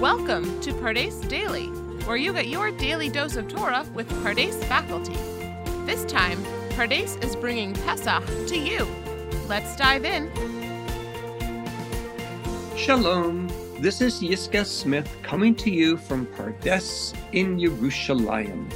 Welcome to Pardes Daily, where you get your daily dose of Torah with Pardes faculty. This time, Pardes is bringing Pesach to you. Let's dive in. Shalom. This is Yiscah Smith coming to you from Pardes in Yerushalayim.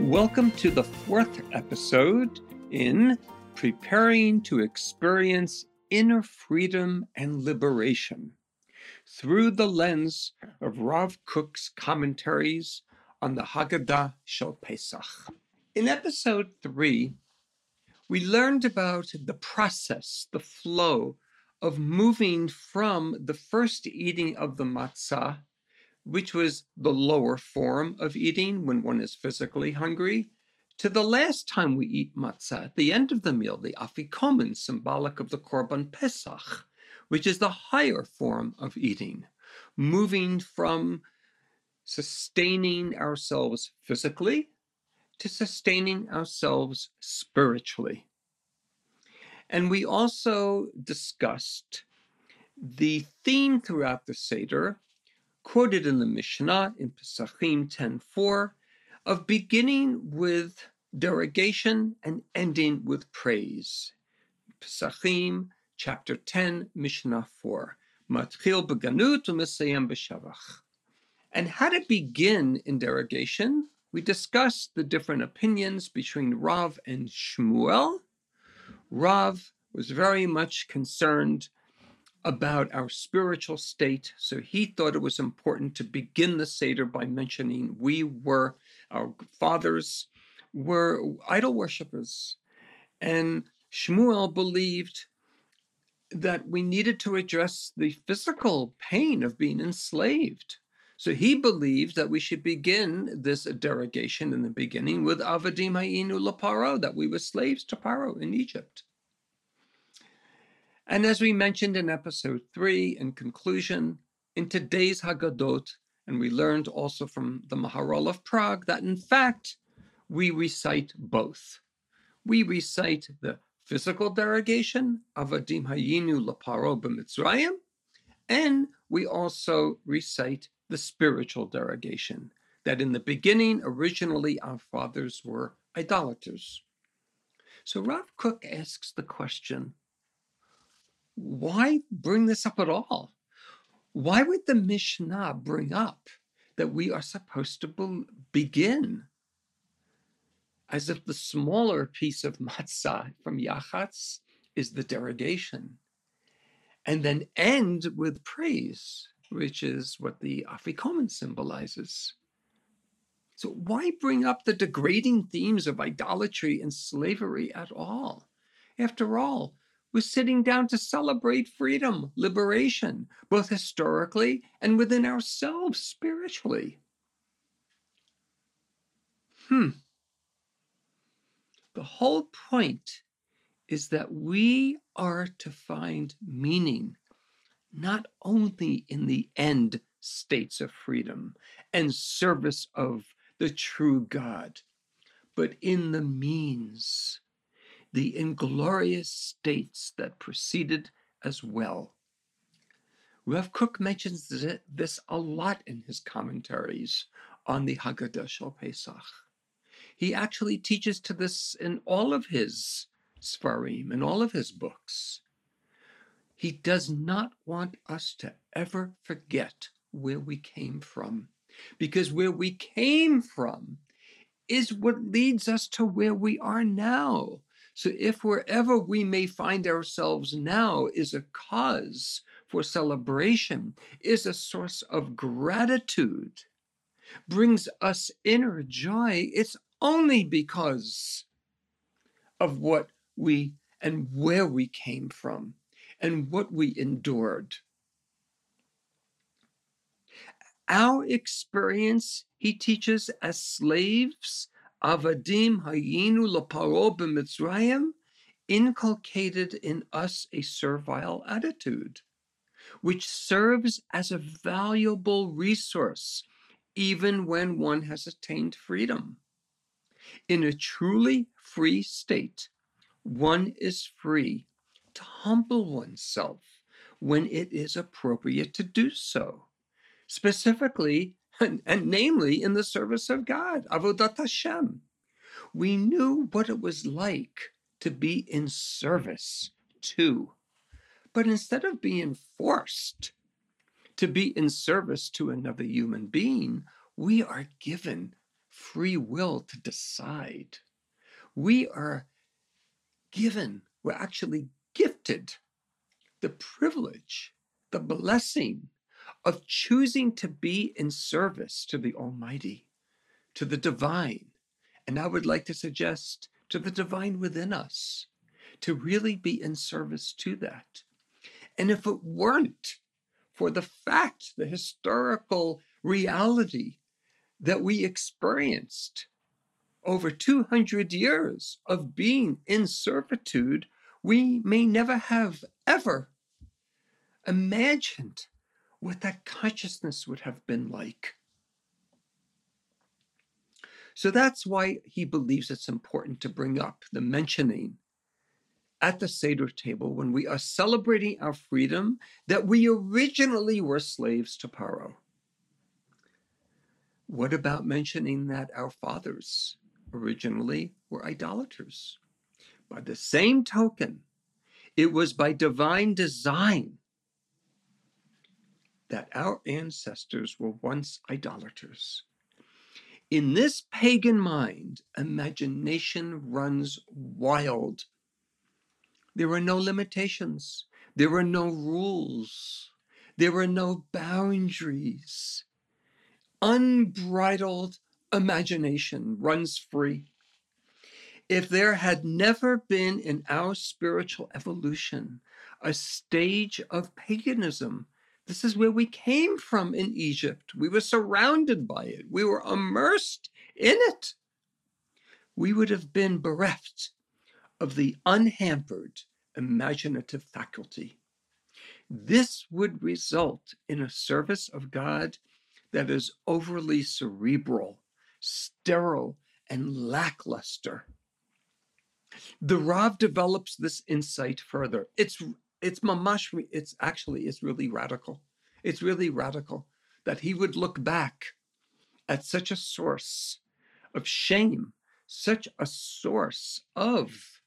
Welcome to the fourth episode in Preparing to Experience Inner Freedom and Liberation through the lens of Rav Kook's commentaries on the Haggadah Shel Pesach. In episode three, we learned about the process, the flow of moving from the first eating of the matzah, which was the lower form of eating when one is physically hungry, to the last time we eat matzah, at the end of the meal, the afikomen, symbolic of the korban pesach, which is the higher form of eating, moving from sustaining ourselves physically to sustaining ourselves spiritually. And we also discussed the theme throughout the Seder, quoted in the Mishnah in Pesachim 10.4, of beginning with derogation and ending with praise. Pesachim chapter 10, Mishnah 4. Matchil beganut u'mesayem b'shavach. And how to begin in derogation, we discussed the different opinions between Rav and Shmuel. Rav was very much concerned about our spiritual state, so he thought it was important to begin the Seder by mentioning we were, our fathers were idol worshippers. And Shmuel believed that we needed to address the physical pain of being enslaved. So he believed that we should begin this derogation in the beginning with Avadim Ha'inu Laparo, that we were slaves to Paro in Egypt. And as we mentioned in episode three, in conclusion, in today's Haggadot, and we learned also from the Maharal of Prague that in fact we recite both. We recite the physical derogation, Avadim Hayinu Laparo b'Mitzrayim, and we also recite the spiritual derogation, that in the beginning, originally, our fathers were idolaters. So Rav Kook asks the question, why bring this up at all? Why would the Mishnah bring up that we are supposed to begin as if the smaller piece of matzah from Yachatz is the derogation, and then end with praise, which is what the Afikomen symbolizes. So, why bring up the degrading themes of idolatry and slavery at all? After all, we're sitting down to celebrate freedom, liberation, both historically and within ourselves spiritually. Hmm. The whole point is that we are to find meaning not only in the end states of freedom and service of the true God, but in the means, the inglorious states that preceded as well. Rav Kook mentions this a lot in his commentaries on the Haggadah Shel Pesach. He actually teaches to this in all of his Sfarim, in all of his books. He does not want us to ever forget where we came from, because where we came from is what leads us to where we are now. So if wherever we may find ourselves now is a cause for celebration, is a source of gratitude, brings us inner joy, it's only because of what we and where we came from and what we endured. Our experience, he teaches, as slaves, avadim hayinu laparo b'mitzrayim, inculcated in us a servile attitude, which serves as a valuable resource even when one has attained freedom. In a truly free state, one is free to humble oneself when it is appropriate to do so, specifically and, and namely in the service of God, Avodat Hashem. We knew what it was like to be in service to. But instead of being forced to be in service to another human being, we are given free will to decide. We are given, we're actually gifted the privilege, the blessing of choosing to be in service to the Almighty, to the divine. And I would like to suggest to the divine within us to really be in service to that. And if it weren't for the fact, the historical reality that we experienced over 200 years of being in servitude, we may never have ever imagined what that consciousness would have been like. So that's why he believes it's important to bring up the mentioning at the Seder table when we are celebrating our freedom that we originally were slaves to Paro. What about mentioning that our fathers originally were idolaters? By the same token, it was by divine design that our ancestors were once idolaters. In this pagan mind, imagination runs wild. There are no limitations, there are no rules, there are no boundaries. Unbridled imagination runs free. If there had never been in our spiritual evolution a stage of paganism this is where we came from in Egypt. We were surrounded by it, we were immersed in it. We would have been bereft of the unhampered imaginative faculty. This would result in a service of God that is overly cerebral, sterile, and lackluster. The Rav develops this insight further. It's it's mamash, it's actually, it's really radical. It's really radical that he would look back at such a source of shame, such a source of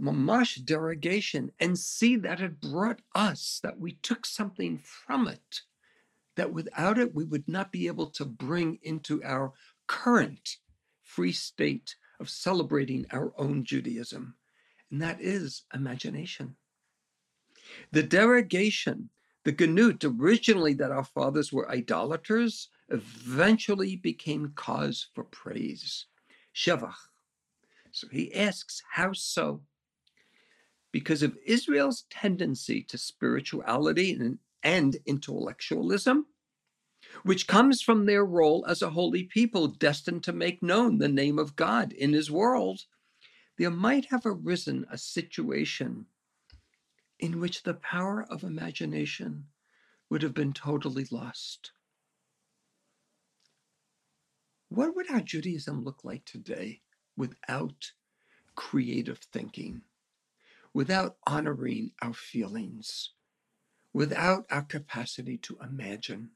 mamash derogation, and see that it brought us, that we took something from it, that without it we would not be able to bring into our current free state of celebrating our own Judaism. And that is imagination. The derogation, the ganut, originally that our fathers were idolaters, eventually became cause for praise. Shevach. So he asks, how so? Because of Israel's tendency to spirituality and, and intellectualism, which comes from their role as a holy people destined to make known the name of God in his world, there might have arisen a situation in which the power of imagination would have been totally lost. What would our Judaism look like today without creative thinking, without honoring our feelings, without our capacity to imagine?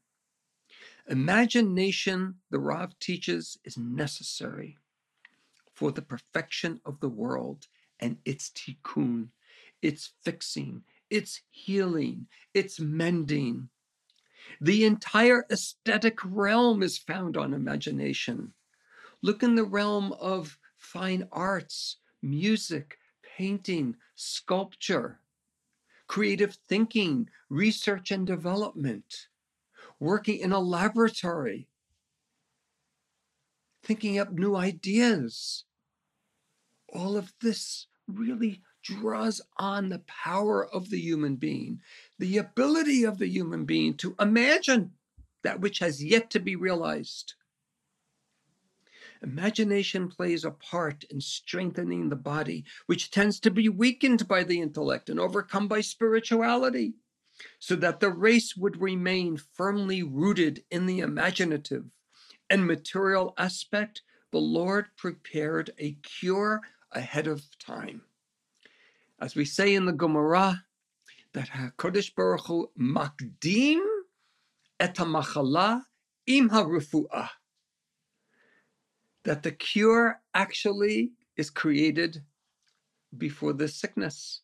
Imagination, the Rav teaches, is necessary for the perfection of the world and its tikkun, it's fixing, it's healing, it's mending. The entire aesthetic realm is found on imagination. Look in the realm of fine arts, music, painting, sculpture, creative thinking, research and development, working in a laboratory, thinking up new ideas. All of this really draws on the power of the human being, the ability of the human being to imagine that which has yet to be realized. Imagination plays a part in strengthening the body, which tends to be weakened by the intellect and overcome by spirituality, so that the race would remain firmly rooted in the imaginative and material aspect. The Lord prepared a cure ahead of time as we say in the Gemara, that HaKadosh Baruch Hu makdim et hamachala im harufu'ah. That the cure actually is created before the sickness.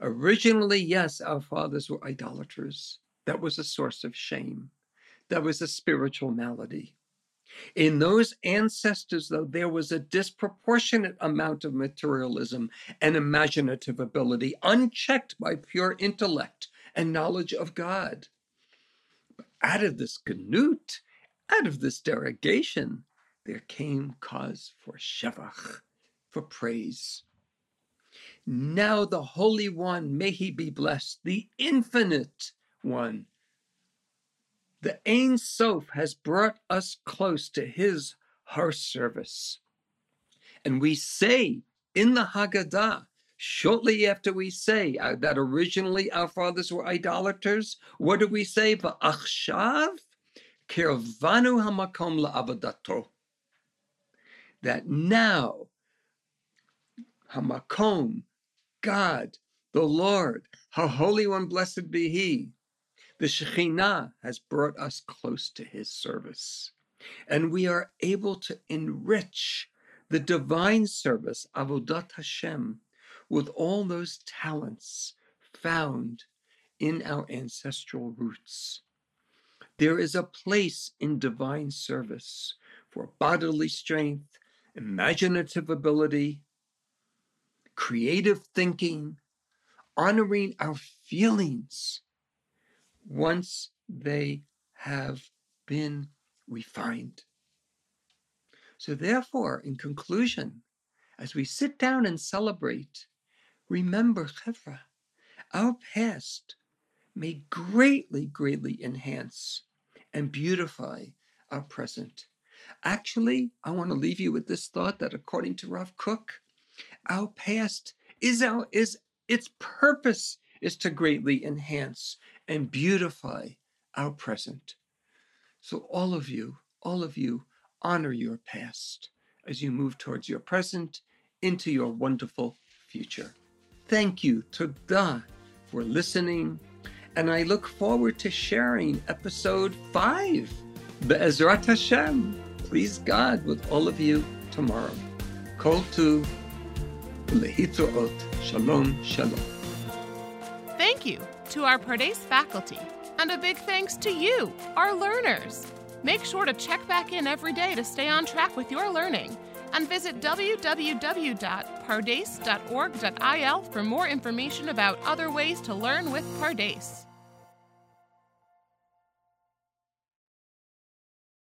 Originally, yes, our fathers were idolaters. That was a source of shame. That was a spiritual malady. In those ancestors, though, there was a disproportionate amount of materialism and imaginative ability, unchecked by pure intellect and knowledge of God. But Out of this ganut, out of this derogation, there came cause for shevach, for praise. Now the Holy One, may he be blessed, the infinite one, the Ein Sof has brought us close to his her service. And we say in the Haggadah, shortly after we say uh, that originally our fathers were idolaters, what do we say? Hamakom. That now, hamakom, God, the Lord, how holy one, blessed be he, the Shekhinah has brought us close to his service, and we are able to enrich the divine service, Avodat Hashem, with all those talents found in our ancestral roots. There is a place in divine service for bodily strength, imaginative ability, creative thinking, honoring our feelings once they have been refined. So, therefore, in conclusion, as we sit down and celebrate, remember, Chevra, our past may greatly, greatly enhance and beautify our present. Actually, I want to leave you with this thought that according to Rav Kook, our past is our is its purpose is to greatly enhance and beautify our present. So, all of you, all of you, honor your past as you move towards your present into your wonderful future. Thank you, Toda, for listening, and I look forward to sharing episode five, Be'ezrat Hashem, please God, with all of you tomorrow. Kol tu, shalom, shalom. Thank you to our Pardes faculty, and a big thanks to you, our learners. Make sure to check back in every day to stay on track with your learning and visit www.pardes.org.il for more information about other ways to learn with Pardes.